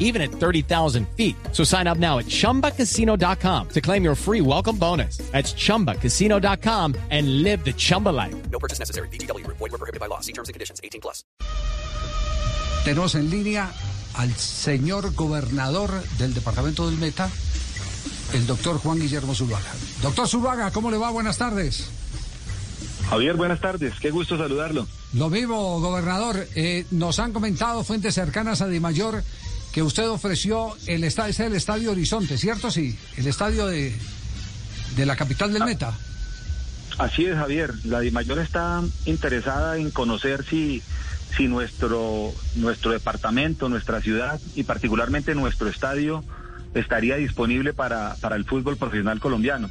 even at 30,000 feet. So sign up now at chumbacasino.com to claim your free welcome bonus. That's chumbacasino.com and live the Chumba life. No purchase necessary. BGW. Void were prohibited by law. See terms and conditions. 18 plus. Tenemos en línea al señor gobernador del departamento del Meta, el doctor Juan Guillermo Zuluaga. Doctor Zuluaga, ¿cómo le va? Buenas tardes. Javier, buenas tardes. Qué gusto saludarlo. Lo mismo, gobernador. Eh, nos han comentado fuentes cercanas a Di Mayor que usted ofreció el estadio, es el estadio Horizonte, ¿cierto? Sí, el estadio de, de la capital del Meta. Así es, Javier. La DIMAYOR está interesada en conocer si, si nuestro, nuestro departamento, nuestra ciudad y particularmente nuestro estadio estaría disponible para, para el fútbol profesional colombiano.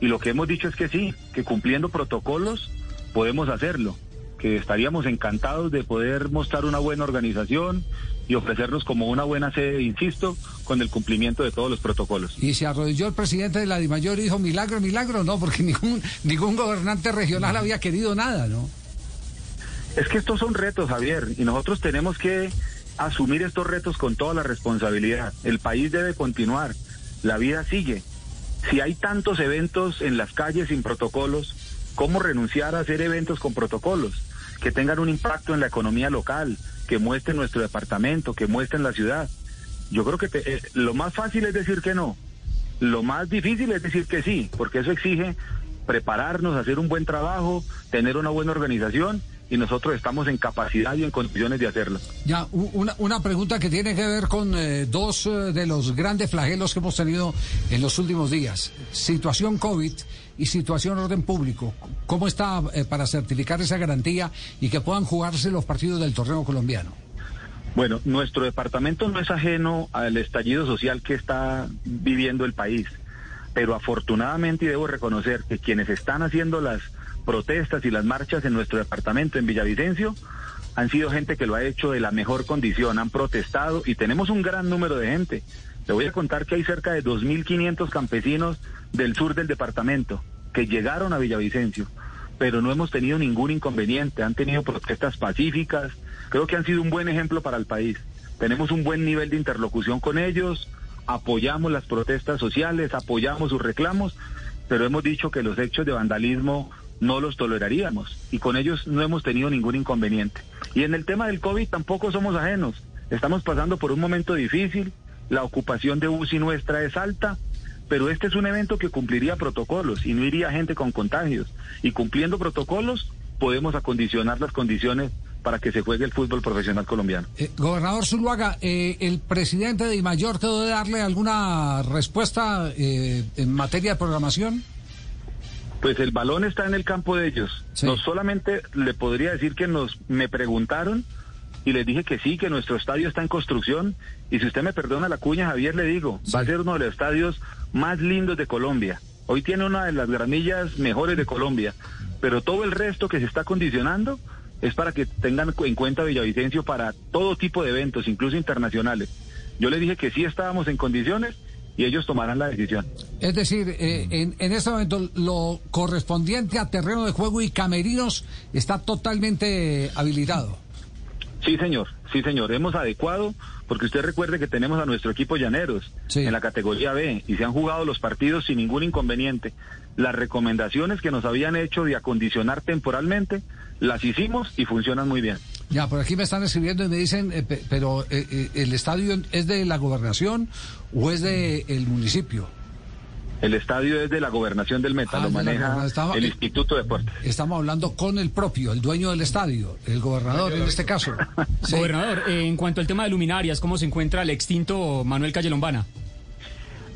Y lo que hemos dicho es que sí, que cumpliendo protocolos podemos hacerlo, que estaríamos encantados de poder mostrar una buena organización y ofrecernos como una buena sede, insisto, con el cumplimiento de todos los protocolos. Y se arrodilló el presidente de la DIMAYOR y dijo, milagro, milagro, no, porque ningún, ningún gobernante regional había querido nada, ¿no? Es que estos son retos, Javier, y nosotros tenemos que asumir estos retos con toda la responsabilidad. El país debe continuar, la vida sigue. Si hay tantos eventos en las calles sin protocolos, ¿cómo renunciar a hacer eventos con protocolos? Que tengan un impacto en la economía local, que muestren nuestro departamento, que muestren la ciudad. Yo creo que te- eh, lo más fácil es decir que no. Lo más difícil es decir que sí, porque eso exige prepararnos, hacer un buen trabajo, tener una buena organización y nosotros estamos en capacidad y en condiciones de hacerlo. Ya, una, una pregunta que tiene que ver con eh, dos eh, de los grandes flagelos que hemos tenido en los últimos días. Situación COVID y situación orden público. ¿Cómo está eh, para certificar esa garantía y que puedan jugarse los partidos del torneo colombiano? Bueno, nuestro departamento no es ajeno al estallido social que está viviendo el país, pero afortunadamente y debo reconocer que quienes están haciendo las protestas y las marchas en nuestro departamento en Villavicencio han sido gente que lo ha hecho de la mejor condición, han protestado y tenemos un gran número de gente. Le voy a contar que hay cerca de 2.500 campesinos del sur del departamento que llegaron a Villavicencio pero no hemos tenido ningún inconveniente. Han tenido protestas pacíficas. Creo que han sido un buen ejemplo para el país. Tenemos un buen nivel de interlocución con ellos, apoyamos las protestas sociales, apoyamos sus reclamos, pero hemos dicho que los hechos de vandalismo no los toleraríamos y con ellos no hemos tenido ningún inconveniente. Y en el tema del COVID tampoco somos ajenos. Estamos pasando por un momento difícil, la ocupación de UCI nuestra es alta, pero este es un evento que cumpliría protocolos y no iría gente con contagios. Y cumpliendo protocolos podemos acondicionar las condiciones para que se juegue el fútbol profesional colombiano. Eh, gobernador Zuluaga, eh, ¿el presidente de Mayor te debe darle alguna respuesta eh, en materia de programación? Pues el balón está en el campo de ellos. Sí. No solamente le podría decir que nos me preguntaron y les dije que sí, que nuestro estadio está en construcción. Y si usted me perdona la cuña, Javier, le digo, va a ser uno de los estadios más lindos de Colombia. Hoy tiene una de las gramillas mejores de Colombia, pero todo el resto que se está condicionando es para que tengan en cuenta Villavicencio para todo tipo de eventos, incluso internacionales. Yo les dije que sí estábamos en condiciones y ellos tomarán la decisión. Es decir, eh, en, en este momento lo correspondiente a terreno de juego y camerinos está totalmente habilitado. Sí, señor, sí, señor. Hemos adecuado, porque usted recuerde que tenemos a nuestro equipo Llaneros Sí. en la categoría B y se han jugado los partidos sin ningún inconveniente. Las recomendaciones que nos habían hecho de acondicionar temporalmente, las hicimos y funcionan muy bien. Ya, por aquí me están escribiendo y me dicen, eh, pe- pero eh, eh, ¿el estadio es de la gobernación o es de el municipio? El estadio es de la gobernación del Meta, Ah, lo de maneja el Instituto de Deportes. Estamos hablando con el propio, el dueño del estadio, el gobernador en este caso. Sí. Gobernador, eh, en cuanto al tema de luminarias, ¿cómo se encuentra el extinto Manuel Calle Lombana?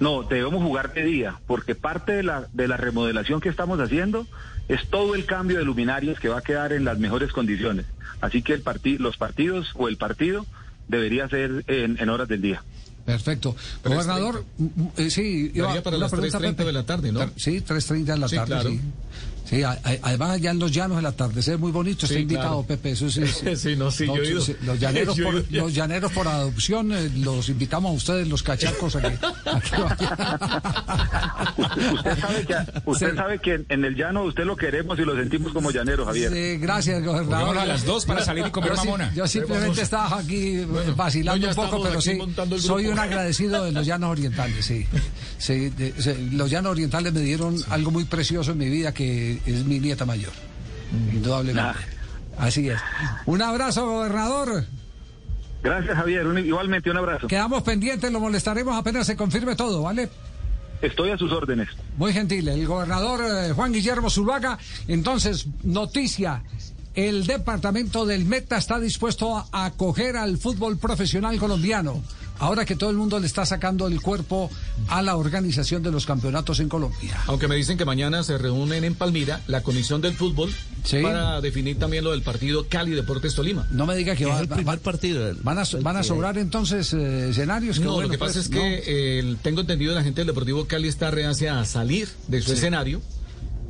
No, debemos jugar de día, porque parte de la, de la remodelación que estamos haciendo es todo el cambio de luminarias que va a quedar en las mejores condiciones. Así que el parti los partidos o el partido debería ser en, en horas del día. Perfecto. Gobernador, mm, eh, sí, iba- para las pregunta, 3:30 Pepe. de la tarde, ¿no? Sí, 3.30 de la Sí, tarde, claro. sí. Sí, a- a- además allá en los llanos el atardecer es muy bonito, está Sí, invitado claro. Pepe, eso sí. Sí, no, sí, yo Los llaneros, Yo por, los llaneros por adopción, eh, los invitamos a ustedes, los cachacos, aquí. aquí Usted sabe que, usted Sí. sabe que en, en el llano usted lo queremos y lo sentimos como llanero, Javier. Sí, gracias, gobernador. A las dos para salir y comer mamona. yo simplemente estaba aquí eh, vacilando un poco, pero sí, soy un agradecido de los llanos orientales, sí. Sí, de- se- los llanos orientales me dieron algo muy precioso en mi vida, que es mi nieta mayor, indudablemente. Así es. Un abrazo, gobernador. Gracias, Javier. Un- igualmente, un abrazo. Quedamos pendientes, lo molestaremos apenas se confirme todo, ¿vale? Estoy a sus órdenes. Muy gentil, el gobernador eh, Juan Guillermo Zuluaga. Entonces, noticia. El departamento del Meta está dispuesto a acoger al fútbol profesional colombiano. Ahora que todo el mundo le está sacando el cuerpo a la organización de los campeonatos en Colombia. Aunque me dicen que mañana se reúnen en Palmira la comisión del fútbol Sí. para definir también lo del partido Cali Deportes Tolima. No me diga que va, Es el va- primer partido. van, a, van a sobrar entonces eh, escenarios. Qué No, bueno, lo que pues, pasa es ¿no? que eh, tengo entendido la gente del Deportivo Cali está reacia a salir de su escenario.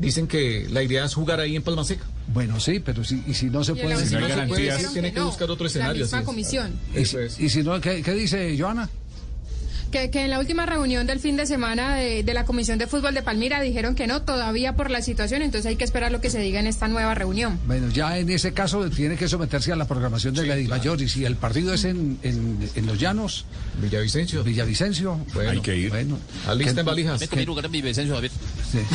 Dicen que la idea es jugar ahí en Palma Seca. Bueno, sí, pero si, y si no se en puede... la Si no última se puede, dijeron tiene que no, buscar otro escenario, La misma así es. comisión. y, y si no, ¿qué, qué dice Joana? Que, que en la última reunión del fin de semana de, de la Comisión de Fútbol de Palmira dijeron que no, todavía por la situación, entonces hay que esperar lo que se diga en esta nueva reunión. Bueno, ya en ese caso tiene que someterse a la programación de la Mayor y si el partido es en, en, en Los Llanos, Villavicencio. Villavicencio, Bueno, Hay que ir. bueno, alisten valijas. Me conviene lugar en Javier. sí.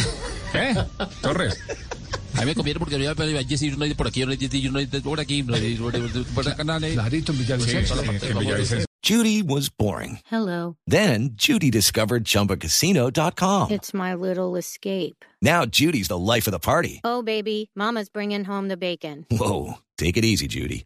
¿Eh? Torres. A mí me conviene porque yo voy a Jesse United por aquí, United United por aquí, United por- por acá, nada, clarito en Villavicencio. en Villavicencio. Judy was boring. Hello. Then Judy discovered ChumbaCasino.com. It's my little escape. Now Judy's the life of the party. Oh, baby, Mama's bringing home the bacon. Whoa, take it easy, Judy.